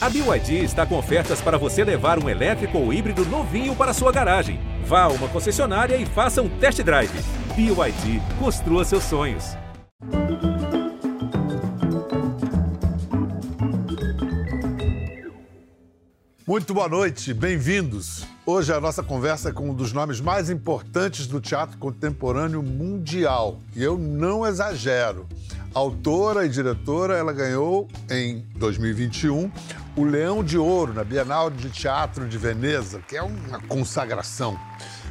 A BYD está com ofertas para você levar um elétrico ou híbrido novinho para sua garagem. Vá a uma concessionária e faça um test drive. BYD, construa seus sonhos. Muito boa noite, bem-vindos. Hoje a nossa conversa é com um dos nomes mais importantes do teatro contemporâneo mundial. E eu não exagero. Autora e diretora, ela ganhou em 2021 o Leão de Ouro na Bienal de Teatro de Veneza, que é uma consagração.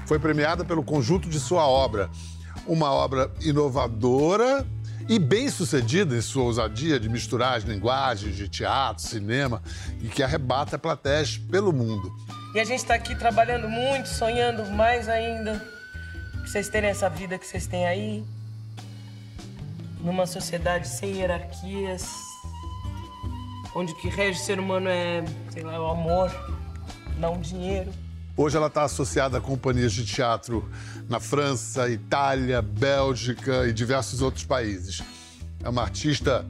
Foi premiada pelo conjunto de sua obra. Uma obra inovadora e bem sucedida em sua ousadia de misturar as linguagens de teatro, cinema e que arrebata plateias pelo mundo. E a gente está aqui trabalhando muito, sonhando mais ainda. Que vocês terem essa vida que vocês têm aí. Numa sociedade sem hierarquias. Onde o que rege o ser humano é, sei lá, o amor, não o dinheiro. Hoje ela está associada a companhias de teatro na França, Itália, Bélgica e diversos outros países. É uma artista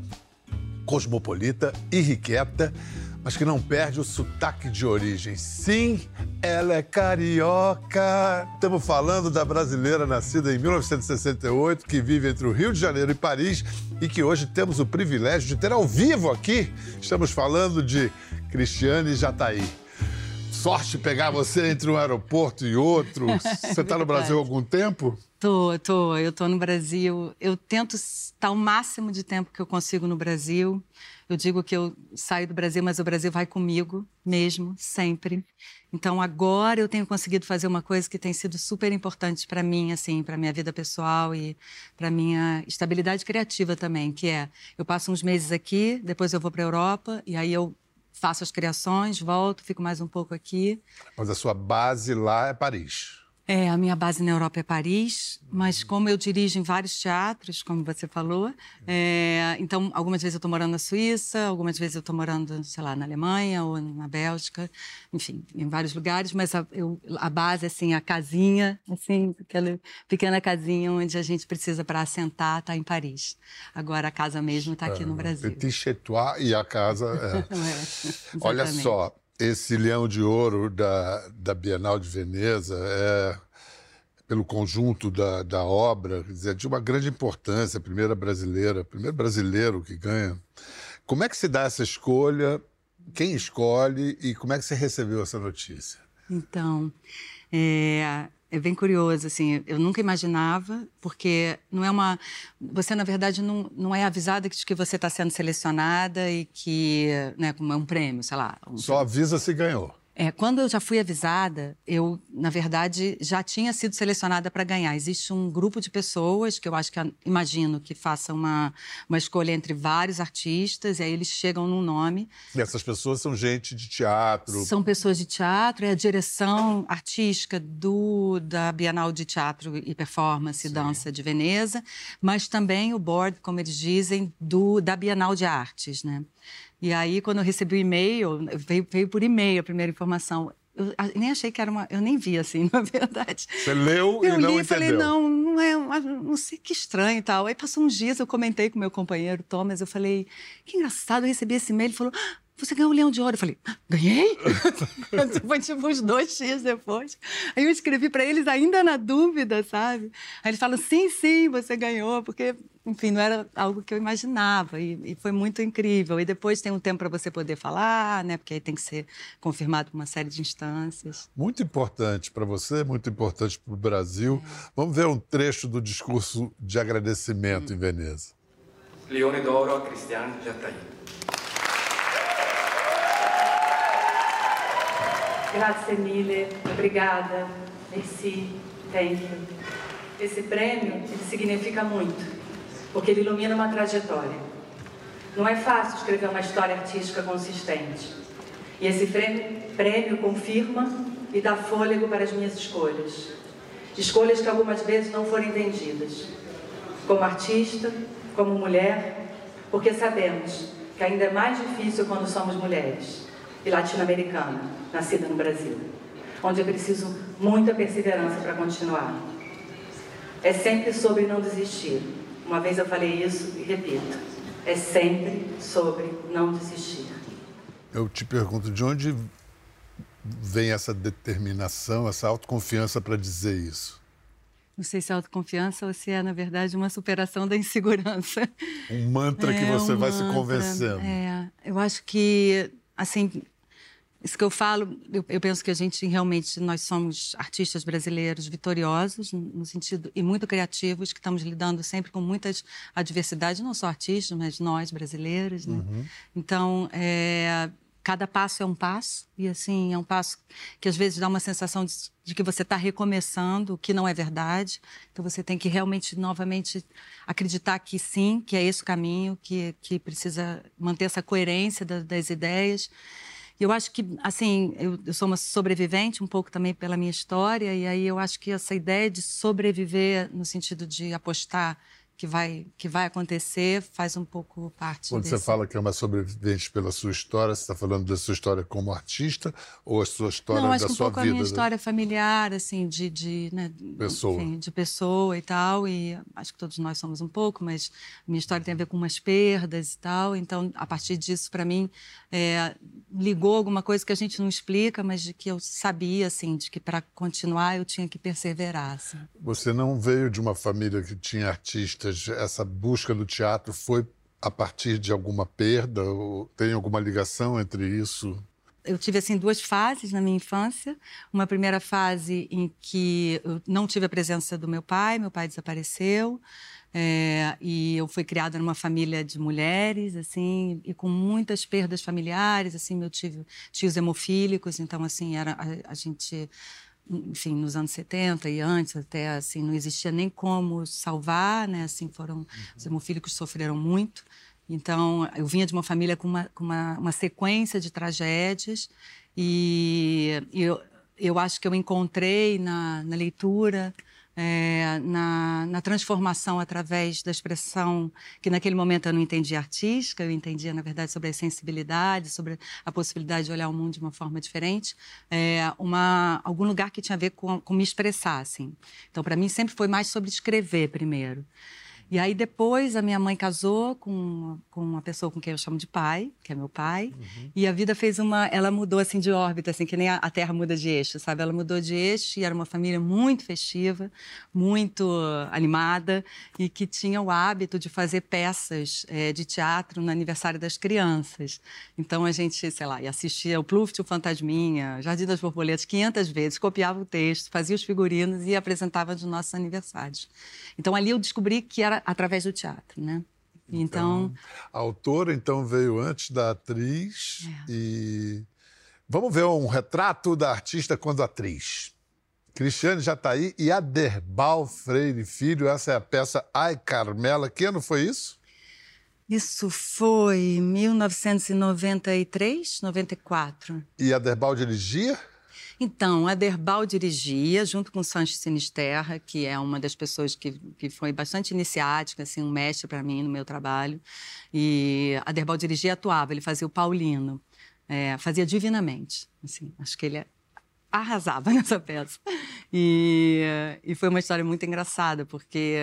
cosmopolita, irrequieta, mas que não perde o sotaque de origem. Sim, ela é carioca. Estamos falando da brasileira nascida em 1968, que vive entre o Rio de Janeiro e Paris e que hoje temos o privilégio de ter ao vivo aqui. Estamos falando de Cristiane Jataí sorte pegar você entre um aeroporto e outro. Você está no Brasil há algum tempo? Tô, tô. Eu tô no Brasil. Eu tento estar o máximo de tempo que eu consigo no Brasil. Eu digo que eu saio do Brasil, mas o Brasil vai comigo mesmo, sempre. Então agora eu tenho conseguido fazer uma coisa que tem sido super importante para mim, assim, para minha vida pessoal e para minha estabilidade criativa também, que é eu passo uns meses aqui, depois eu vou para a Europa e aí eu faço as criações, volto, fico mais um pouco aqui. Mas a sua base lá é Paris. É, a minha base na Europa é Paris, mas como eu dirijo em vários teatros, como você falou, é, então algumas vezes eu estou morando na Suíça, algumas vezes eu estou morando, sei lá, na Alemanha ou na Bélgica, enfim, em vários lugares, mas a, eu, a base, assim, a casinha, assim, aquela pequena casinha onde a gente precisa para assentar, está em Paris. Agora a casa mesmo está aqui no Brasil. Petit chez toi e a casa é. é Olha só, esse leão de ouro da, da Bienal de Veneza é pelo conjunto da, da obra, dizer, de uma grande importância, primeira brasileira, primeiro brasileiro que ganha. Como é que se dá essa escolha? Quem escolhe e como é que você recebeu essa notícia? Então, é, é bem curioso, assim, eu nunca imaginava, porque não é uma... Você, na verdade, não, não é avisada de que você está sendo selecionada e que, né, como é um prêmio, sei lá. Um... Só avisa se ganhou. É, quando eu já fui avisada, eu, na verdade, já tinha sido selecionada para ganhar. Existe um grupo de pessoas que eu acho que imagino que faça uma, uma escolha entre vários artistas, e aí eles chegam num nome. E essas pessoas são gente de teatro? São pessoas de teatro, é a direção artística do, da Bienal de Teatro e Performance e Dança de Veneza, mas também o board, como eles dizem, do, da Bienal de Artes, né? E aí, quando eu recebi o e-mail, veio, veio por e-mail a primeira informação. Eu nem achei que era uma. Eu nem vi, assim, na verdade. Você leu eu e não li entendeu? falei, não, não é. Não sei que estranho e tal. Aí passou uns dias, eu comentei com meu companheiro Thomas, eu falei, que engraçado, eu recebi esse e-mail. Ele falou, ah, você ganhou o Leão de Ouro. Eu falei, ah, ganhei? Foi tipo uns dois dias depois. Aí eu escrevi para eles ainda na dúvida, sabe? Aí eles falam, sim, sim, você ganhou, porque enfim, não era algo que eu imaginava e, e foi muito incrível. E depois tem um tempo para você poder falar, né? Porque aí tem que ser confirmado por uma série de instâncias. Muito importante para você, muito importante para o Brasil. É. Vamos ver um trecho do discurso de agradecimento hum. em Veneza. Leone d'Oro a Cristiane Jataí. Grazie mille, obrigada, merci, thank you. Esse prêmio significa muito porque ele ilumina uma trajetória. Não é fácil escrever uma história artística consistente. E esse prêmio confirma e dá fôlego para as minhas escolhas. Escolhas que algumas vezes não foram entendidas. Como artista, como mulher, porque sabemos que ainda é mais difícil quando somos mulheres e latino-americana, nascida no Brasil, onde é preciso muita perseverança para continuar. É sempre sobre não desistir, uma vez eu falei isso e repito: é sempre sobre não desistir. Eu te pergunto, de onde vem essa determinação, essa autoconfiança para dizer isso? Não sei se é autoconfiança ou se é, na verdade, uma superação da insegurança. Um mantra é, que você um vai mantra, se convencendo. É, eu acho que, assim, isso que eu falo, eu, eu, penso que a gente realmente, nós somos artistas brasileiros vitoriosos, no sentido, e muito criativos, que estamos lidando sempre com muitas adversidades, não só artistas, mas nós brasileiros, né? Uhum. Então, é, cada passo é um passo e assim é um passo que às vezes dá uma sensação de, de que você está recomeçando, o que não é verdade. Então você tem que realmente novamente acreditar que sim, que é esse o caminho, que que precisa manter essa coerência da, das ideias. E eu acho que, assim, eu, eu, sou uma sobrevivente um pouco também pela minha história, e aí eu acho que essa ideia de sobreviver no sentido de apostar que vai, que vai acontecer faz um pouco parte Quando desse... você fala que é uma sobrevivente pela sua história, você está falando da sua história como artista ou a sua história Não, da acho que um sua pouco vida? a minha história familiar, assim, de... de né, pessoa. Enfim, de pessoa e tal, e acho que todos nós somos um pouco, mas minha história tem a ver com umas perdas e tal, então, a partir disso, para mim, é, ligou alguma coisa que a gente não explica, mas de que eu sabia, assim, de que para continuar eu tinha que perseverar, assim. Você não veio de uma família que tinha artistas essa busca do teatro foi a partir de alguma perda? Ou tem alguma ligação entre isso? Eu tive assim duas fases na minha infância. Uma primeira fase em que eu não tive a presença do meu pai, meu pai desapareceu. É, e eu fui criada numa família de mulheres, assim, e com muitas perdas familiares, assim, meu tio, tios hemofílicos, então, assim, era a, a gente enfim, nos anos 70 e antes até, assim, não existia nem como salvar, né? Assim, foram, uhum. os hemofílicos sofreram muito. Então, eu vinha de uma família com uma, com uma, uma sequência de tragédias e, e eu, eu acho que eu encontrei na, na leitura é, na, na, transformação através da expressão que naquele momento eu não entendia artística, eu entendia, na verdade, sobre a sensibilidade, sobre a possibilidade de olhar o mundo de uma forma diferente, é, uma, algum lugar que tinha a ver com, com me expressar, assim. Então, para mim, sempre foi mais sobre escrever primeiro. E aí depois a minha mãe casou com, com uma pessoa com quem eu chamo de pai, que é meu pai, uhum. e a vida fez uma, ela mudou assim de órbita, assim que nem a, a, Terra muda de eixo, sabe? Ela mudou de eixo e era uma família muito festiva, muito animada e que tinha o hábito de fazer peças é, de teatro no aniversário das crianças. Então a gente, sei lá, assistia o Pluft, o Fantasminha, Jardim das Borboletas 500 vezes, copiava o texto, fazia os figurinos e apresentava nos nossos aniversários. Então ali eu descobri que era através do teatro, né? Então, então, a autora então veio antes da atriz é. e vamos ver um retrato da artista quando atriz. Cristiane Jataí e Aderbal Freire Filho, essa é a peça Ai Carmela. Que ano foi isso? Isso foi 1993, 94. E Aderbal dirigia? Então, a Derbal dirigia, junto com o Sanches Sinisterra, que é uma das pessoas que, que foi bastante iniciática, assim, um mestre para mim no meu trabalho. E a Derbal dirigia e atuava, ele fazia o Paulino. É, fazia divinamente, assim, acho que ele arrasava nessa peça. E, e foi uma história muito engraçada, porque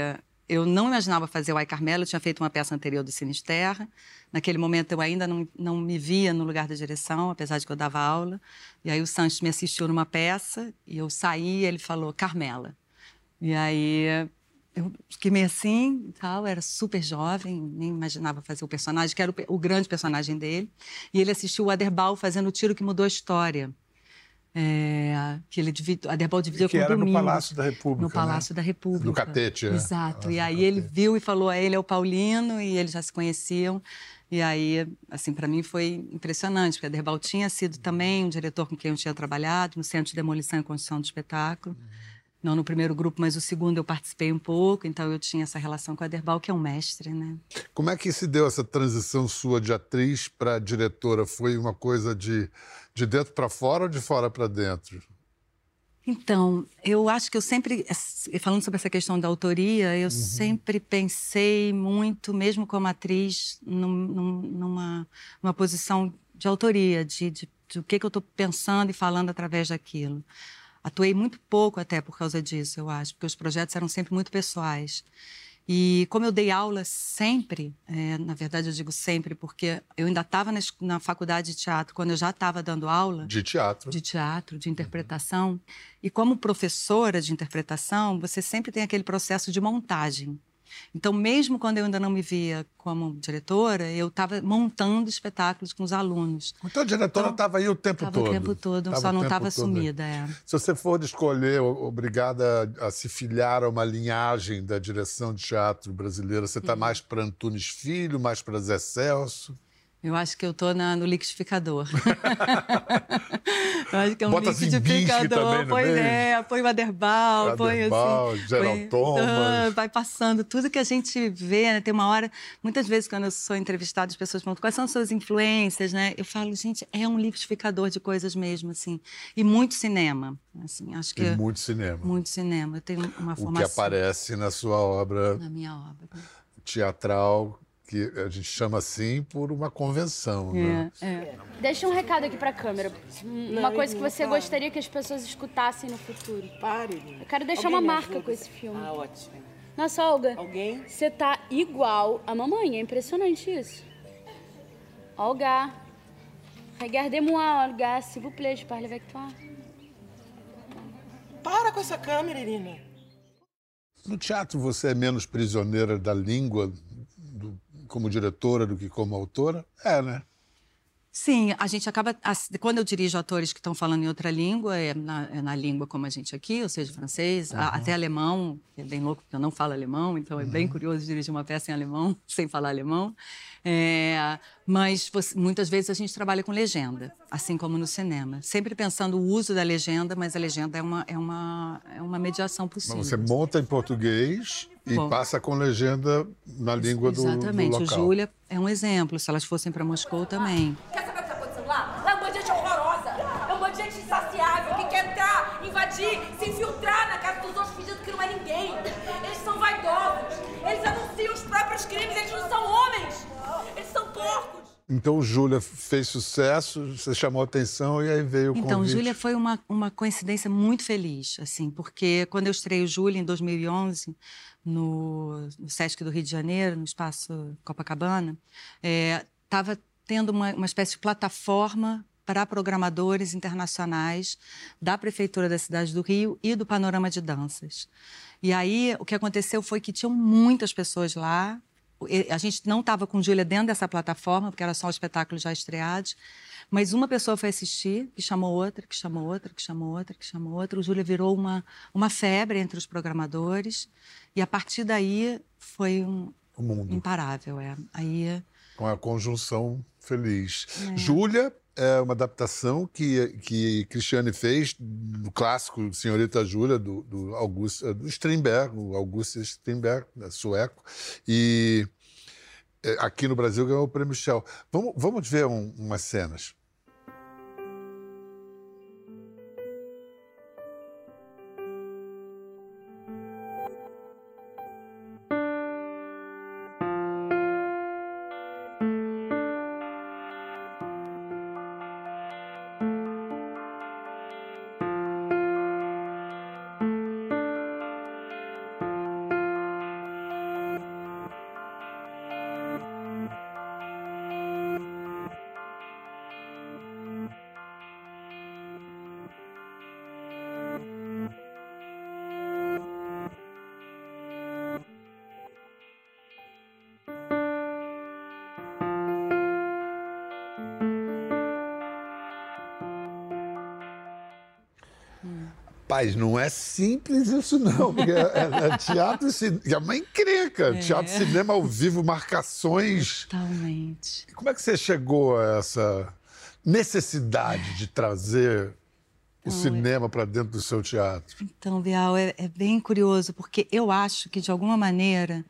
eu não imaginava fazer o Ai Carmelo, eu tinha feito uma peça anterior do Sinisterra. Naquele momento eu ainda não, não me via no lugar da direção, apesar de que eu dava aula. E aí o Sanches me assistiu numa peça e eu saí e ele falou Carmela. E aí eu fiquei meio assim, tal, era super jovem, nem imaginava fazer o personagem, que era o, o grande personagem dele. E ele assistiu o Aderbal fazendo o tiro que mudou a história. É, que ele dividiu, a Derbal dividiu que com era domingo. no Palácio da República. No Palácio né? da República. No Catete, é. Exato. e aí ele viu e falou: a ele é o Paulino, e eles já se conheciam. E aí, assim, para mim foi impressionante, porque a Derbal tinha sido também um diretor com quem eu tinha trabalhado no Centro de Demolição e Construção do Espetáculo. Uhum não no primeiro grupo, mas o segundo eu participei um pouco, então eu tinha essa relação com a Derbal, que é um mestre, né? Como é que se deu essa transição sua de atriz para diretora? Foi uma coisa de, de dentro para fora ou de fora para dentro? Então, eu acho que eu sempre, falando sobre essa questão da autoria, eu uhum. sempre pensei muito, mesmo como atriz, num, numa, numa posição de autoria, de, de, de o que, que eu estou pensando e falando através daquilo. Atuei muito pouco até por causa disso, eu acho, porque os projetos eram sempre muito pessoais. E como eu dei aula sempre, é, na verdade eu digo sempre, porque eu ainda estava na, na, faculdade de teatro, quando eu já estava dando aula. De teatro. De teatro, de interpretação. Uhum. E como professora de interpretação, você sempre tem aquele processo de montagem. Então, mesmo quando eu ainda não me via como diretora, eu estava montando espetáculos com os alunos. Então, a diretora estava então, aí o tempo todo? Estava o tempo todo, tava só não estava sumida. É. Se você for escolher, obrigada a se filiar a uma linhagem da direção de teatro brasileira, você está uhum. mais para Antunes Filho, mais para Zé Celso? Eu acho que eu tô na, no liquidificador. eu acho que é um Bota liquidificador. Põe né, põe o Aderbal, põe assim. Gerald Thomas. Vai passando tudo que a gente vê, né? Tem uma hora, muitas vezes quando eu sou entrevistada, as pessoas perguntam quais são as suas influências, né? Eu falo, gente, é um liquidificador de coisas mesmo, assim. E muito cinema. Assim, acho que e muito cinema. Muito cinema. Eu tenho uma formação. O que aparece na sua obra. Na minha obra. Teatral que a gente chama assim por uma convenção, né? É, é. Deixa um recado aqui para a câmera. Uma coisa que você gostaria que as pessoas escutassem no futuro. Pare. Eu quero deixar Alguém uma marca com esse filme. Ah, ótimo. Nossa, Olga. Alguém? Você tá igual a mamãe. É impressionante isso. Olga. Regardez-moi, Olga. S'il vous plaît, je parle avec toi. Para com essa câmera, Irina. No teatro você é menos prisioneira da língua como diretora do que como autora? É, né? Sim, a gente acaba. Quando eu dirijo atores que estão falando em outra língua, é na, é na língua como a gente aqui, ou seja, francês, uhum. até alemão, que é bem louco, porque eu não falo alemão, então é bem uhum. curioso dirigir uma peça em alemão, sem falar alemão. É, mas você, muitas vezes a gente trabalha com legenda, assim como no cinema. Sempre pensando o uso da legenda, mas a legenda é uma, é uma, é uma mediação possível. Mas você monta em português e Bom, passa com legenda na língua do, do local. Exatamente. O Júlia é um exemplo, se elas fossem para Moscou também. Então, Júlia fez sucesso, você chamou atenção e aí veio o Então, Júlia foi uma, uma coincidência muito feliz, assim, porque quando eu estreiei Júlia em 2011, no, no Sesc do Rio de Janeiro, no Espaço Copacabana, estava é, tendo uma, uma espécie de plataforma para programadores internacionais da Prefeitura da cidade do Rio e do Panorama de Danças. E aí, o que aconteceu foi que tinham muitas pessoas lá, a gente não estava com Júlia dentro dessa plataforma, porque era só o espetáculo já estreado. Mas uma pessoa foi assistir, que chamou outra, que chamou outra, que chamou outra, que chamou outra. O Júlia virou uma, uma febre entre os programadores. E a partir daí foi um o mundo. imparável. É. Aí, Com a conjunção feliz. É. Júlia é uma adaptação que, que Cristiane fez do clássico Senhorita Júlia, do, do, August, do Strindberg, o Augusto Strindberg, sueco. E é, aqui no Brasil ganhou o prêmio Shell. Vamos, vamos ver um, umas cenas. Rapaz, não é simples isso não, porque é, é, é teatro e é uma encrenca. É. Teatro e cinema ao vivo, marcações. Totalmente. Como é que você chegou a essa necessidade de trazer o então, cinema para dentro do seu teatro? Então, Bial, é, é bem curioso, porque eu acho que, de alguma maneira,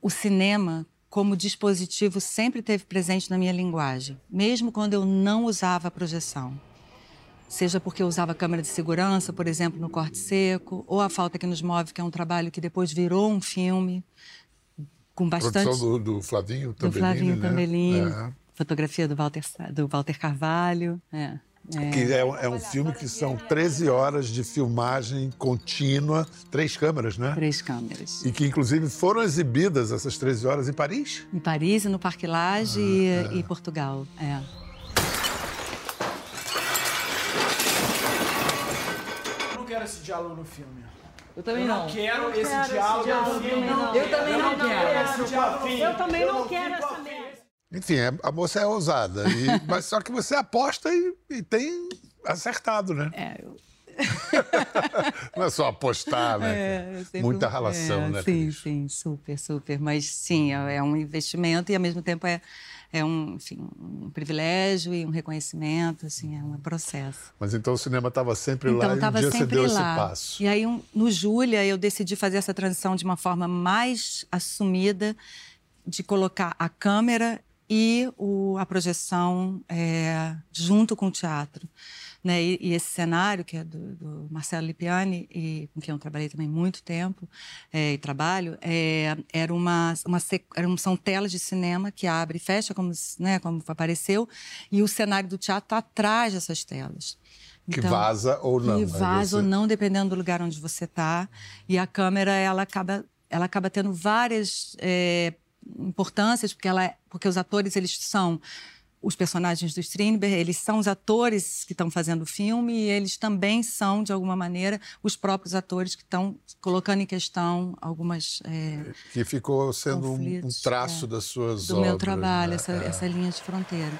o cinema, como dispositivo, sempre teve presente na minha linguagem, mesmo quando eu não usava a projeção seja porque usava câmera de segurança, por exemplo, no Corte Seco, ou A Falta que Nos Move, que é um trabalho que depois virou um filme com bastante... Produção do, do Flavinho Tambelini, Do Flavinho né? Tambelini, é. fotografia do Walter, do Walter Carvalho, é. Que é, um- é um filme que são 13 horas de filmagem contínua, três câmeras, né? Três câmeras. E que, inclusive, foram exibidas essas 13 horas em Paris. Em Paris, no Parque Lage e, e Portugal. É. Eu não quero esse diálogo no filme. Eu também eu não. quero esse quero esse diálogo diálogo no filme. não. Eu também não quero. esse diálogo no filme. Eu também não quero essa merda. Enfim, é- a moça é ousada. e- mas só que você aposta e, e tem acertado, né? É, eu- Não é só apostar, né? É, eu sempre- Muita relação, é, né? Sim, Cris? sim, super, super. Mas sim, é é um investimento e ao mesmo tempo é, é um, enfim, um privilégio e um reconhecimento, assim, é um processo. Mas então o cinema estava sempre lá Então, e um dia você deu esse lá. passo. E aí, um- no Júlia, eu decidi fazer essa transição de uma forma mais assumida, de colocar a câmera e o- a projeção é, junto com o teatro. Né? E, e esse cenário, que é do, do Marcelo Lipiani, e com quem eu trabalhei também muito tempo, é, e trabalho, é, era uma, uma, eram- são telas de cinema que abre e fecha, como, né, como apareceu, e o cenário do teatro está atrás dessas telas. Que vaza ou não, Que mas vaza ou você- não, dependendo do lugar onde você está. E a câmera, ela acaba, ela acaba tendo várias é, importâncias, porque, ela, é- porque os atores, eles são os personagens do Strindberg, eles são os atores que estão fazendo o filme e eles também são, de alguma maneira, os próprios atores que estão colocando em questão algumas... é, Que ficou sendo um, conflitos, traço é, das suas do obras. meu trabalho, né? essa, É. essa linha de fronteira.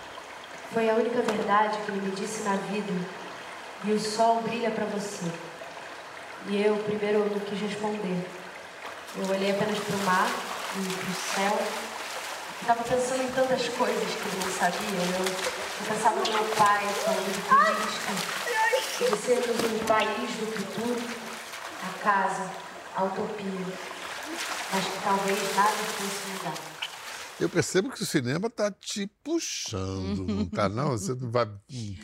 Foi a única verdade que ele me disse na vida. E o sol brilha para você. E eu, primeiro, não quis responder. Eu olhei apenas para o mar e para o céu. Estava pensando em tantas coisas que ele não sabia. Eu, eu pensava no meu pai, falando política, de sermos um país do futuro, a casa, a utopia. Mas que talvez nada fosse mudar. Eu percebo que o cinema está te puxando, não tá não? Você vai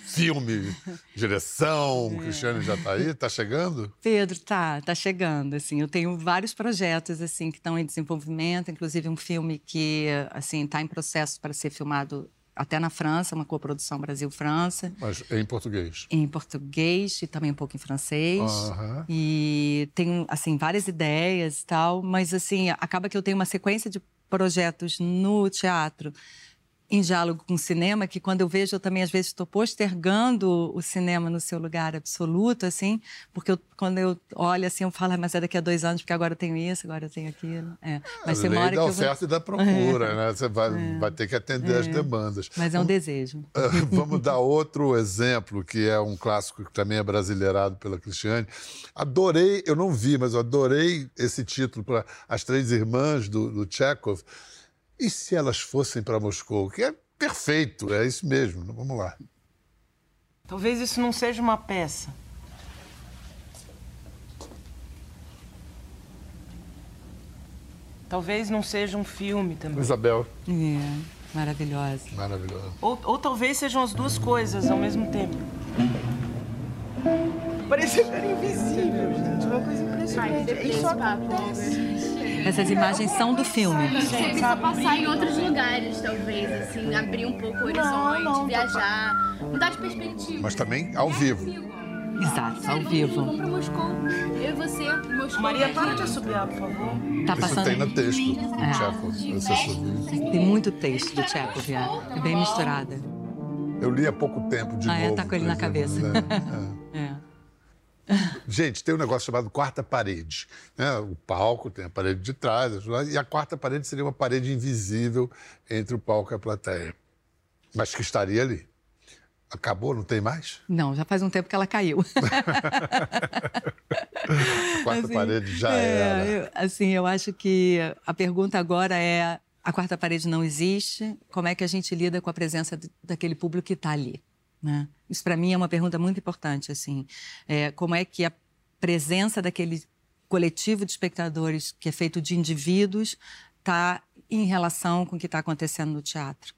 filme, direção, o Cristiano já está aí, está chegando? Pedro, tá, tá chegando, assim, eu tenho vários projetos, assim, que estão em desenvolvimento, inclusive um filme que, assim, está em processo para ser filmado até na França, uma coprodução Brasil-França, Mas em português. em português e também um pouco em francês. Aham. E tenho, assim, várias ideias e tal, mas, assim, acaba que eu tenho uma sequência de projetos no teatro em diálogo com o cinema, que quando eu vejo, eu também às vezes estou postergando o cinema no seu lugar absoluto, assim, porque eu- quando eu olho assim, eu falo, "Ah, mas é daqui a dois anos, porque agora eu tenho isso, agora eu tenho aquilo. É. Mas a tem uma lei hora da vou- oferta e da procura, né? Você vai, vai ter que atender as É. demandas. Mas é um desejo. Ah, Vamos dar outro exemplo, que é um clássico que também é brasileirado pela Cristiane. Adorei, eu não vi, mas eu adorei esse título para As Três Irmãs do, do Chekhov. E se elas fossem para Moscou? Que é perfeito, é isso mesmo. Vamos lá. Talvez isso não seja uma peça. Talvez não seja um filme também. Isabel. É, maravilhosa. Maravilhosa. Ou, ou talvez sejam as duas coisas ao mesmo tempo. Parecia que era invisível, gente. Uma coisa impressionante. Isso acontece. Essas imagens são do filme. Você precisa passar em outros lugares, talvez, assim, abrir um pouco o horizonte, não, viajar, mudar de perspectiva. Mas também ao vivo. Exato, ao vivo. Vamos pra Moscou. Eu e você, Moscou. Maria, para de assobiar, por favor. Tá Isso passando. tem no texto do É. Chekhov. Assobia. Tem muito texto do Chekhov, é. É bem misturada. Eu li há pouco tempo de Ah, é? novo. Tá com ele na exemplo, cabeça. né? É. Gente, tem um negócio chamado quarta parede. Né? O palco tem a parede de trás, e a quarta parede seria uma parede invisível entre o palco e a plateia. Mas que estaria ali. Acabou, não tem mais? Não, já faz um tempo que ela caiu. A quarta Assim, parede já é, era. eu- assim, eu acho que a pergunta agora é: a quarta parede não existe? Como é que a gente lida com a presença daquele público que está ali? Né? Isso para mim é uma pergunta muito importante. Assim, É, como é que a presença daquele coletivo de espectadores que é feito de indivíduos está em relação com o que está acontecendo no teatro.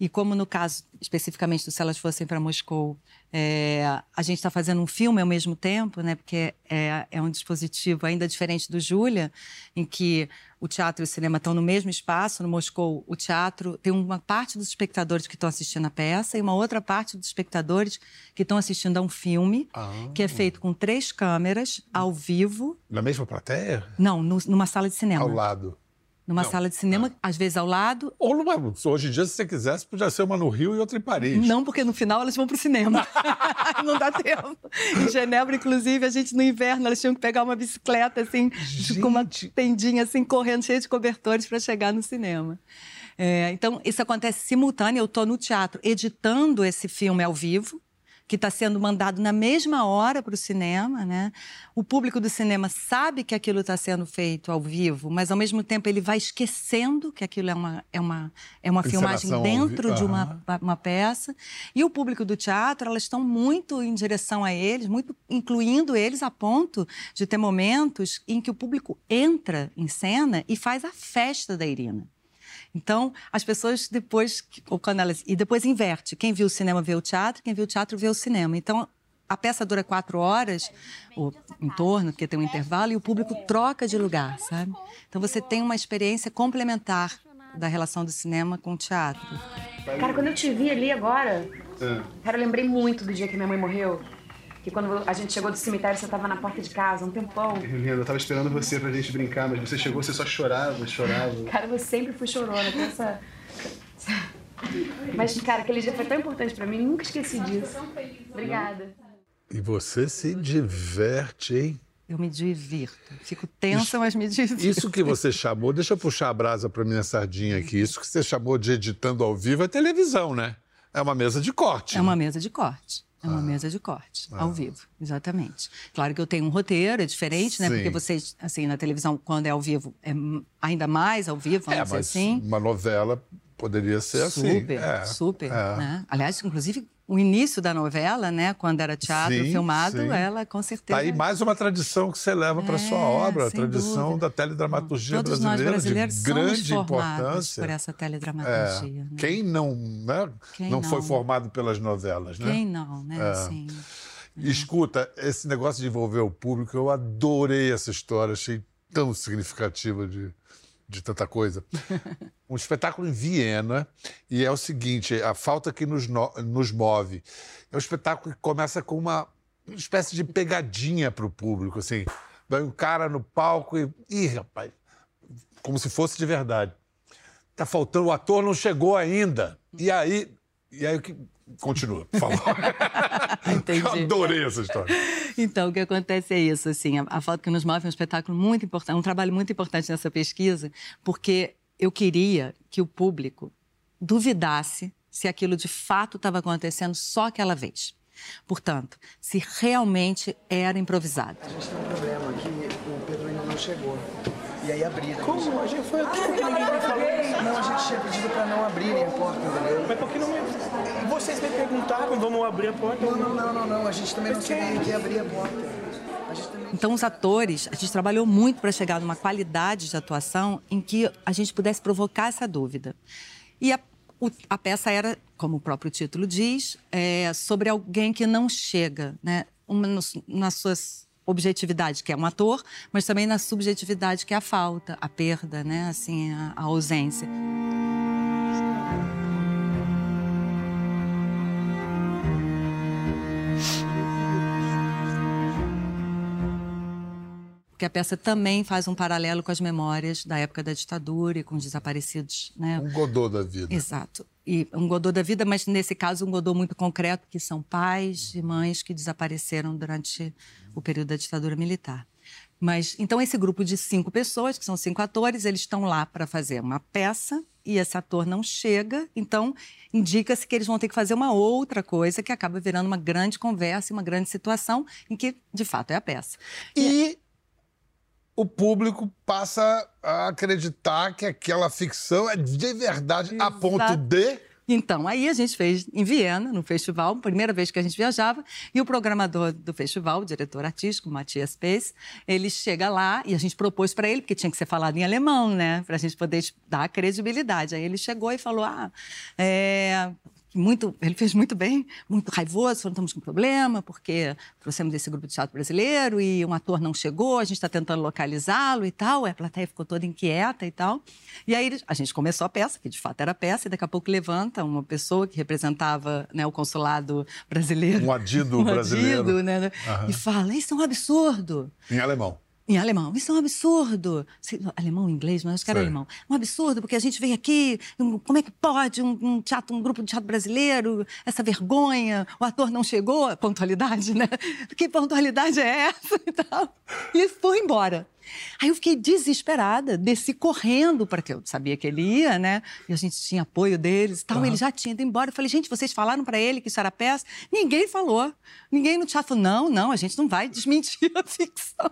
E como no caso especificamente do Se Elas Fossem para Moscou, é, a gente está fazendo um filme ao mesmo tempo, né? Porque é, é um dispositivo ainda diferente do Júlia, em que o teatro e o cinema estão no mesmo espaço. No Moscou, o teatro tem uma parte dos espectadores que estão assistindo a peça e uma outra parte dos espectadores que estão assistindo a um filme Ah. que é feito com três câmeras ao vivo. Na mesma plateia? Não, no- numa sala de cinema. Ao lado. Numa Não. sala de cinema, às vezes ao lado. Ou numa, hoje em dia, se você quisesse, podia ser uma no Rio e outra em Paris. Não, porque no final elas vão pro cinema. não dá tempo. Em Genebra, inclusive, a gente no inverno, elas tinham que pegar uma bicicleta, assim, com uma tendinha, assim, correndo, cheia de cobertores para chegar no cinema. É, então, isso acontece simultâneo. Eu estou no teatro editando esse filme ao vivo, que está sendo mandado na mesma hora para o cinema, né? O público do cinema sabe que aquilo está sendo feito ao vivo, mas ao mesmo tempo ele vai esquecendo que aquilo é uma, é uma, é uma filmagem dentro de uma, uma peça. E o público do teatro, elas estão muito em direção a eles, muito incluindo eles a ponto de ter momentos em que o público entra em cena e faz a festa da Irina. Então, as pessoas depois, ou quando elas, e depois inverte. Quem viu o cinema vê o teatro, quem viu o teatro vê o cinema. Então, a peça dura quatro horas, ou em torno, porque tem um intervalo, e o público troca de lugar, sabe? Então, você tem uma experiência complementar da relação do cinema com o teatro. Cara, quando eu te vi ali agora, cara, eu lembrei muito do dia que minha mãe morreu. Que quando a gente chegou do cemitério, você tava na porta de casa, um tempão. Linda, eu tava esperando você pra gente brincar, mas você chegou, você só chorava, chorava. Cara, eu sempre fui chorona, com essa... Mas, cara, aquele dia foi tão importante pra mim, nunca esqueci disso. Obrigada. E você se diverte, hein? Eu me divirto. Fico tensa, mas me divirto. Isso que você chamou, deixa eu puxar a brasa para minha sardinha aqui. Isso que você chamou de editando ao vivo é televisão, né? É uma mesa de corte. É uma mesa de corte. É uma mesa de corte, Ah. ao vivo, exatamente. Claro que eu tenho um roteiro, é diferente, né? Sim. Porque vocês, assim, na televisão, quando é ao vivo, é ainda mais ao vivo, vamos É, dizer assim. uma novela poderia ser assim. Super, É, super. é. Né? Aliás, inclusive, o início da novela, né? Quando era teatro Sim, filmado, sim. ela com certeza. Tá aí mais uma tradição que você leva para sua É, obra, a tradição dúvida. da teledramaturgia Todos nós brasileira brasileiros de somos grande importância. por essa É. teledramaturgia. né? Quem não, né? Quem não, foi não? formado pelas novelas, né? Quem não, né? É. Assim, Escuta, esse negócio de envolver o público, eu adorei essa história, achei tão significativa de, de tanta coisa. um espetáculo em Viena, e é o seguinte: a falta que nos, no- nos move. É um espetáculo que começa com uma espécie de pegadinha para o público, assim. Vai um cara no palco e. Ih, rapaz, como se fosse de verdade. Tá faltando, o ator não chegou ainda. E aí. E aí o que. Continua, por favor. Entendi. Eu adorei essa história. Então, o que acontece é isso, assim, a, a Falta que nos move é um espetáculo muito importante, um trabalho muito importante nessa pesquisa, porque eu queria que o público duvidasse se aquilo de fato estava acontecendo só aquela vez. Portanto, se realmente era improvisado. A gente tem um problema que o Pedro ainda não chegou. E aí abriram. Como? A gente foi aqui porque ninguém me falou isso. Não, a gente tinha pedido pra não abrirem a porta, entendeu? Mas por que não me... Vocês me perguntaram, vamos abrir a porta? Não, não, não, não, não. A gente também não sabia que abrir a porta. Então, os atores, a gente trabalhou muito para chegar numa qualidade de atuação em que a gente pudesse provocar essa dúvida. E a, o- a peça era, como o próprio título diz, é, sobre alguém que não chega, né? Uma, nas suas objetividade, que é um ator, mas também na subjetividade, que é a falta, a perda, né? Assim, a, a ausência. Porque a peça também faz um paralelo com as memórias da época da ditadura e com os desaparecidos, né? Um godô da vida. Exato. E um godô da vida, mas nesse caso um godô muito concreto, que são pais e mães que desapareceram durante o período da ditadura militar. Mas então esse grupo de cinco pessoas, que são cinco atores, eles estão lá para fazer uma peça e esse ator não chega, então indica-se que eles vão ter que fazer uma outra coisa que acaba virando uma grande conversa, e uma grande situação em que de fato é a peça. E o público passa a acreditar que aquela ficção é de verdade, a ponto de. Então, aí a gente fez em Viena, no festival, primeira vez que a gente viajava, e o programador do festival, o diretor artístico, Matias Pace, ele chega lá e a gente propôs para ele, porque tinha que ser falado em alemão, né, para a gente poder dar credibilidade. Aí ele chegou e falou: ah, é, muito, ele fez muito bem, muito raivoso, falou, estamos com problema, porque trouxemos esse grupo de teatro brasileiro e um ator não chegou, a gente está tentando localizá-lo e tal, a plateia ficou toda inquieta e tal. E aí a gente começou a peça, que de fato era peça, e daqui a pouco levanta uma pessoa que representava né, o consulado brasileiro. Um adido um brasileiro. Adido, né, uhum. E fala, isso é um absurdo. Em alemão em alemão. Isso é um absurdo. Alemão, inglês, mas acho que era Sei. alemão. Um absurdo, porque a gente vem aqui, como é que pode um, um, teatro, um grupo de teatro brasileiro, essa vergonha, o ator não chegou, pontualidade, né? Que pontualidade é essa e tal? E foi embora. Aí eu fiquei desesperada, desci correndo, porque eu sabia que ele ia, né? E a gente tinha apoio deles e tal. Uhum. Ele já tinha ido embora. Eu falei, gente, vocês falaram para ele que isso era peça? Ninguém falou. Ninguém no teatro falou, não, não, a gente não vai desmentir a ficção.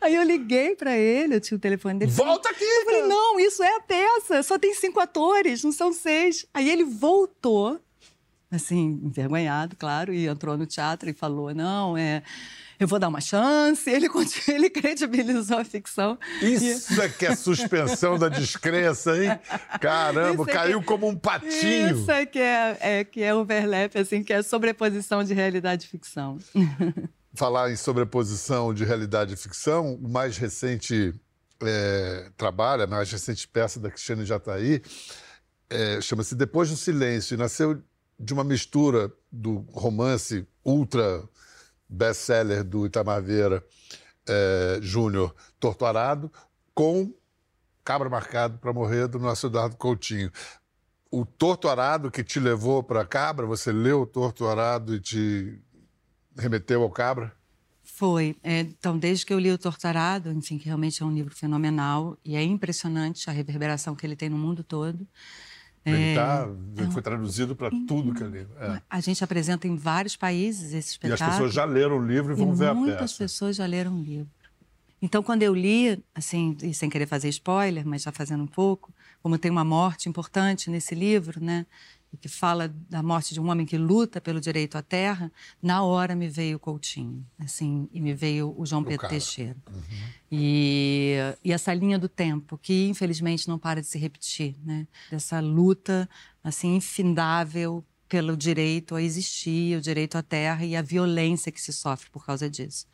Aí eu liguei para ele, eu tinha o telefone dele. Volta aqui! Eu falei, não, isso é a peça, só tem cinco atores, não são seis. Aí ele voltou, assim, envergonhado, claro, e entrou no teatro e falou, não, é eu vou dar uma chance. Ele, ele credibilizou a ficção. Isso é que é suspensão da descrença, hein? Caramba, é caiu que, como um patinho. Isso é que é, é, que é overlap, assim, que é sobreposição de realidade e ficção. falar em sobreposição de realidade e ficção, o mais recente é, trabalho, a mais recente peça da Cristiane Jataí, é, chama-se Depois do Silêncio, e nasceu de uma mistura do romance ultra best-seller do Itamar Vieira é, Júnior, Torturado, com Cabra Marcado para Morrer, do nosso Eduardo Coutinho. O Torturado que te levou para Cabra, você leu o Torturado e te remeteu ao Cabra? Foi. É, então, desde que eu li o Torturado, enfim, que realmente é um livro fenomenal e é impressionante a reverberação que ele tem no mundo todo. Ele tá, é, foi traduzido para tudo que é livro. É. A gente apresenta em vários países esse espetáculo. E as pessoas já leram o livro e vão e ver a peça. Muitas pessoas já leram o livro. Então, quando eu li, assim, e sem querer fazer spoiler, mas já fazendo um pouco, como tem uma morte importante nesse livro, né? Que fala da morte de um homem que luta pelo direito à terra, na hora me veio o Coutinho, assim, e me veio o João o Pedro cara. Teixeira. Uhum. E, e essa linha do tempo, que infelizmente não para de se repetir, né? Dessa luta, assim, infindável pelo direito a existir, o direito à terra e a violência que se sofre por causa disso.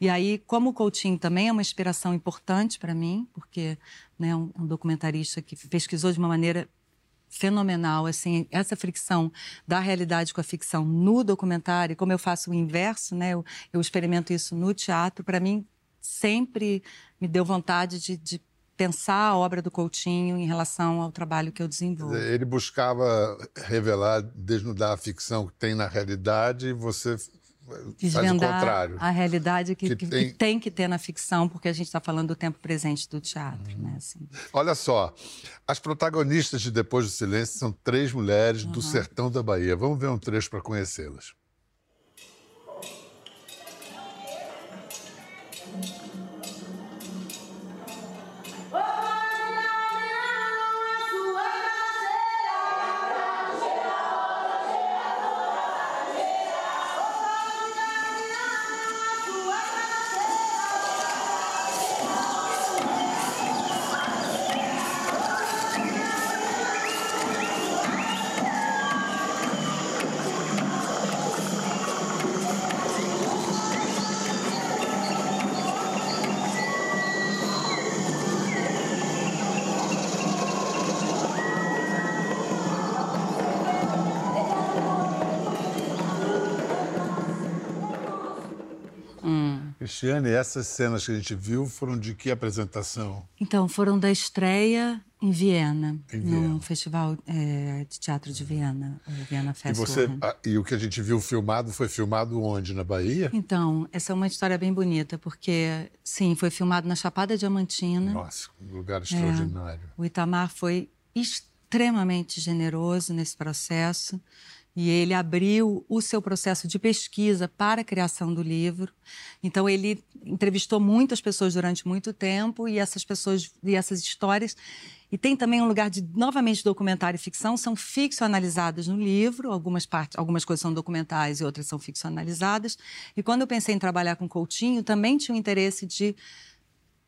E aí, como o Coutinho também é uma inspiração importante para mim, porque né, é um, um documentarista que pesquisou de uma maneira fenomenal, assim, essa fricção da realidade com a ficção no documentário, como eu faço o inverso, né, eu, eu experimento isso no teatro, para mim sempre me deu vontade de, de pensar a obra do Coutinho em relação ao trabalho que eu desenvolvo. Ele buscava revelar, desnudar a ficção que tem na realidade e você desvendar a realidade que, que, tem... que, tem... que ter na ficção, porque a gente está falando do tempo presente do teatro. Uhum. Né? Assim. Olha só, as protagonistas de Depois do Silêncio são três mulheres uhum. do sertão da Bahia. Vamos ver um trecho para conhecê-las. Cristiane, essas cenas que a gente viu foram de que apresentação? Então, foram da estreia em Viena, em Viena. no Festival é, de Teatro de Viena, o Viena Festival. E, você, a, e o que a gente viu filmado foi filmado onde? Na Bahia? Então, essa é uma história bem bonita, porque, sim, foi filmado na Chapada Diamantina. Nossa, um lugar extraordinário. É, o Itamar foi extremamente generoso nesse processo e ele abriu o seu processo de pesquisa para a criação do livro. Então ele entrevistou muitas pessoas durante muito tempo e essas pessoas e essas histórias e tem também um lugar de novamente documentário e ficção são ficcionalizadas no livro, algumas partes, algumas coisas são documentais e outras são ficcionalizadas. E quando eu pensei em trabalhar com Coutinho, também tinha o interesse de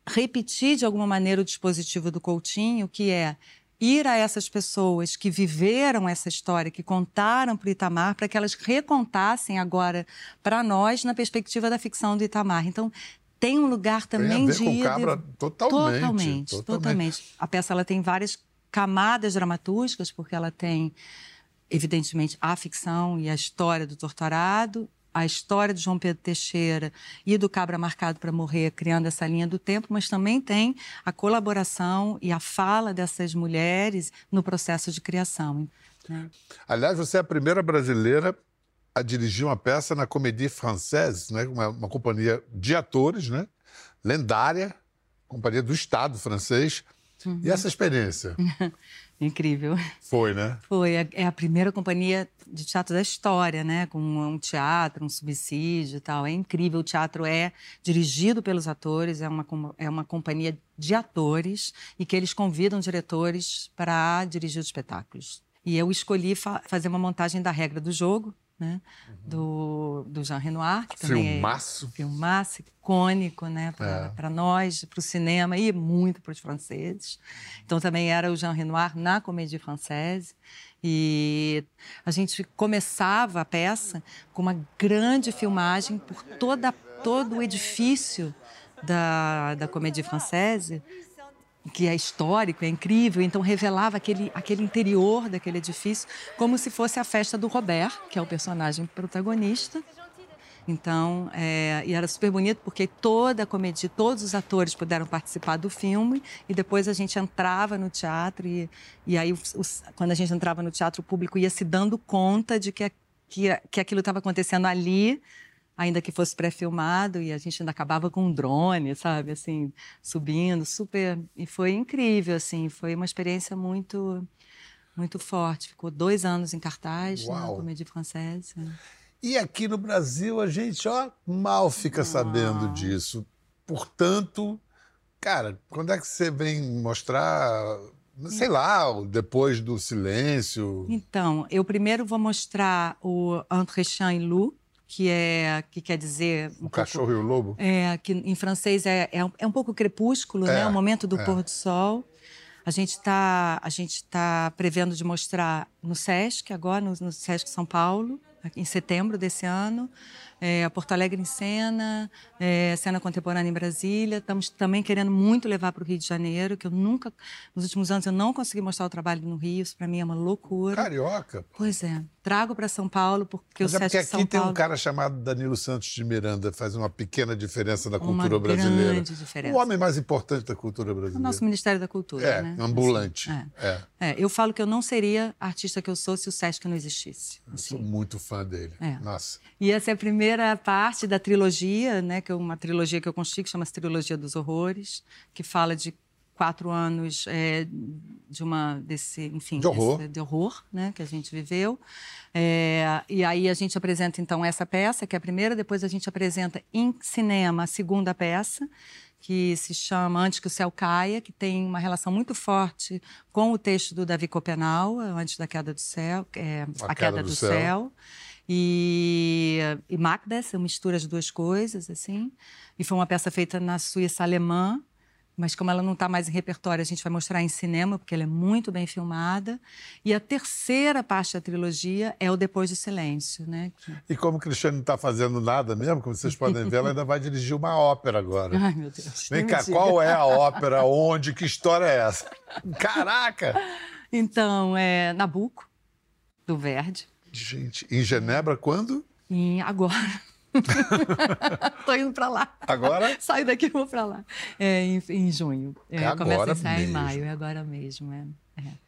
repetir de alguma maneira o dispositivo do Coutinho, que é ir a essas pessoas que viveram essa história, que contaram para o Itamar, para que elas recontassem agora para nós na perspectiva da ficção do Itamar. Então, tem um lugar também tem a ver de. com Cabra totalmente, totalmente, totalmente. totalmente. A peça ela tem várias camadas dramatúrgicas, porque ela tem, evidentemente, a ficção e a história do torturado, a história de João Pedro Teixeira e do Cabra Marcado para Morrer, criando essa linha do tempo, mas também tem a colaboração e a fala dessas mulheres no processo de criação. né? Aliás, você é a primeira brasileira a dirigir uma peça na Comédie Française, né? uma, uma companhia de atores, né? lendária, companhia do Estado francês. E essa experiência? Incrível. Foi, né? Foi. É é a primeira companhia de teatro da história, né? Com um teatro, um subsídio e tal. É incrível. O teatro é dirigido pelos atores, é uma, é uma companhia de atores e que eles convidam diretores para dirigir os espetáculos. E eu escolhi fa- fazer uma montagem da regra do jogo, né? Do, do Jean Renoir, que também Filmaço. é filmaço, icônico, né? Para É. nós, para o cinema e muito para os franceses. Então também era o Jean Renoir na Comédie Française. E a gente começava a peça com uma grande filmagem por toda, todo o edifício da, da Comédie Française, que é histórico, é incrível, então revelava aquele, aquele interior daquele edifício como se fosse a festa do Robert, que é o personagem protagonista. Então, é, e era super bonito porque toda a comédia, todos os atores puderam participar do filme e depois a gente entrava no teatro e, e aí os- quando a gente entrava no teatro o público ia se dando conta de que, que, que aquilo estava acontecendo ali, ainda que fosse pré-filmado e a gente ainda acabava com um drone, sabe, assim, subindo, super e foi incrível, assim, foi uma experiência muito muito forte. Ficou dois anos em cartaz na Uau. Comédie Française. E aqui no Brasil a gente, ó, mal fica sabendo disso. Portanto, cara, quando é que você vem mostrar, sei lá, depois do silêncio? Então, eu primeiro vou mostrar o Entre Chien et Loup, que é que quer dizer um O cachorro e o lobo? É, que em francês é, é, um, é um pouco crepúsculo, É, né? O momento do é. pôr do sol. A gente está a gente tá prevendo de mostrar no Sesc agora no, no Sesc São Paulo em setembro desse ano, é, Porto Alegre em cena, é, cena contemporânea em Brasília. Estamos também querendo muito levar para o Rio de Janeiro, que eu nunca nos últimos anos eu não consegui mostrar o trabalho no Rio. Isso para mim é uma loucura. Carioca. Pois é, trago para São Paulo porque Mas o é porque Sesc São aqui tem Paulo um cara chamado Danilo Santos de Miranda, faz uma pequena diferença na Uma cultura brasileira. grande diferença. O homem mais importante da cultura o brasileira. nosso Ministério da Cultura, é, né? ambulante. Assim, é. É, eu falo que eu não seria artista que eu sou se o Sesc não existisse. Eu sou muito fã dele. É. Nossa. E essa é a primeira parte da trilogia, né, que é uma trilogia que eu construí, que chama-se Trilogia dos Horrores, que fala de quatro anos é, de uma desse, enfim, De horror. desse- de horror, né, que a gente viveu. É, e aí a gente apresenta então essa peça, que é a primeira, depois a gente apresenta em cinema a segunda peça, que se chama Antes que o Céu Caia, que tem uma relação muito forte com o texto do Davi Copenau, Antes da Queda do Céu, é, A, Queda, do, Céu. E, e Macbeth, eu misturo as duas coisas, assim. E foi uma peça feita na Suíça alemã, mas como ela não está mais em repertório, a gente vai mostrar em cinema, porque ela é muito bem filmada. E a terceira parte da trilogia é o Depois do Silêncio, né? Que- E como o Cristiano não está fazendo nada mesmo, como vocês podem ver, ela ainda vai dirigir uma ópera agora. Ai, meu Deus. Vem cá, diga. qual é a ópera? Onde? Que história é essa? Caraca! Então, é Nabucco, do Verdi. Gente, em Genebra, quando? E agora. Tô indo para lá. Agora? Saio daqui e vou para lá. É, em, em junho. É agora começa a ensaiar em maio, é agora mesmo. É, é.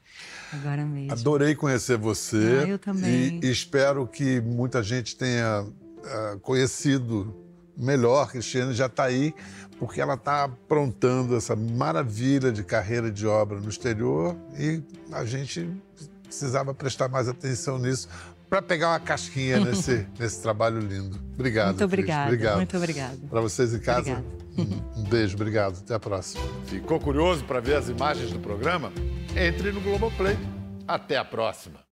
Agora mesmo. Adorei conhecer você. Ah, eu também. E, e espero que muita gente tenha ah, conhecido melhor. Cristiane já está aí, porque ela está aprontando essa maravilha de carreira de obra no exterior e a gente precisava prestar mais atenção nisso para pegar uma casquinha nesse, nesse trabalho lindo. Obrigado. Muito Cris. obrigada. Obrigado. Muito obrigada. Para vocês em casa, Obrigada. um, um beijo. Obrigado. Até a próxima. Ficou curioso para ver as imagens do programa? Entre no Globoplay. Até a próxima.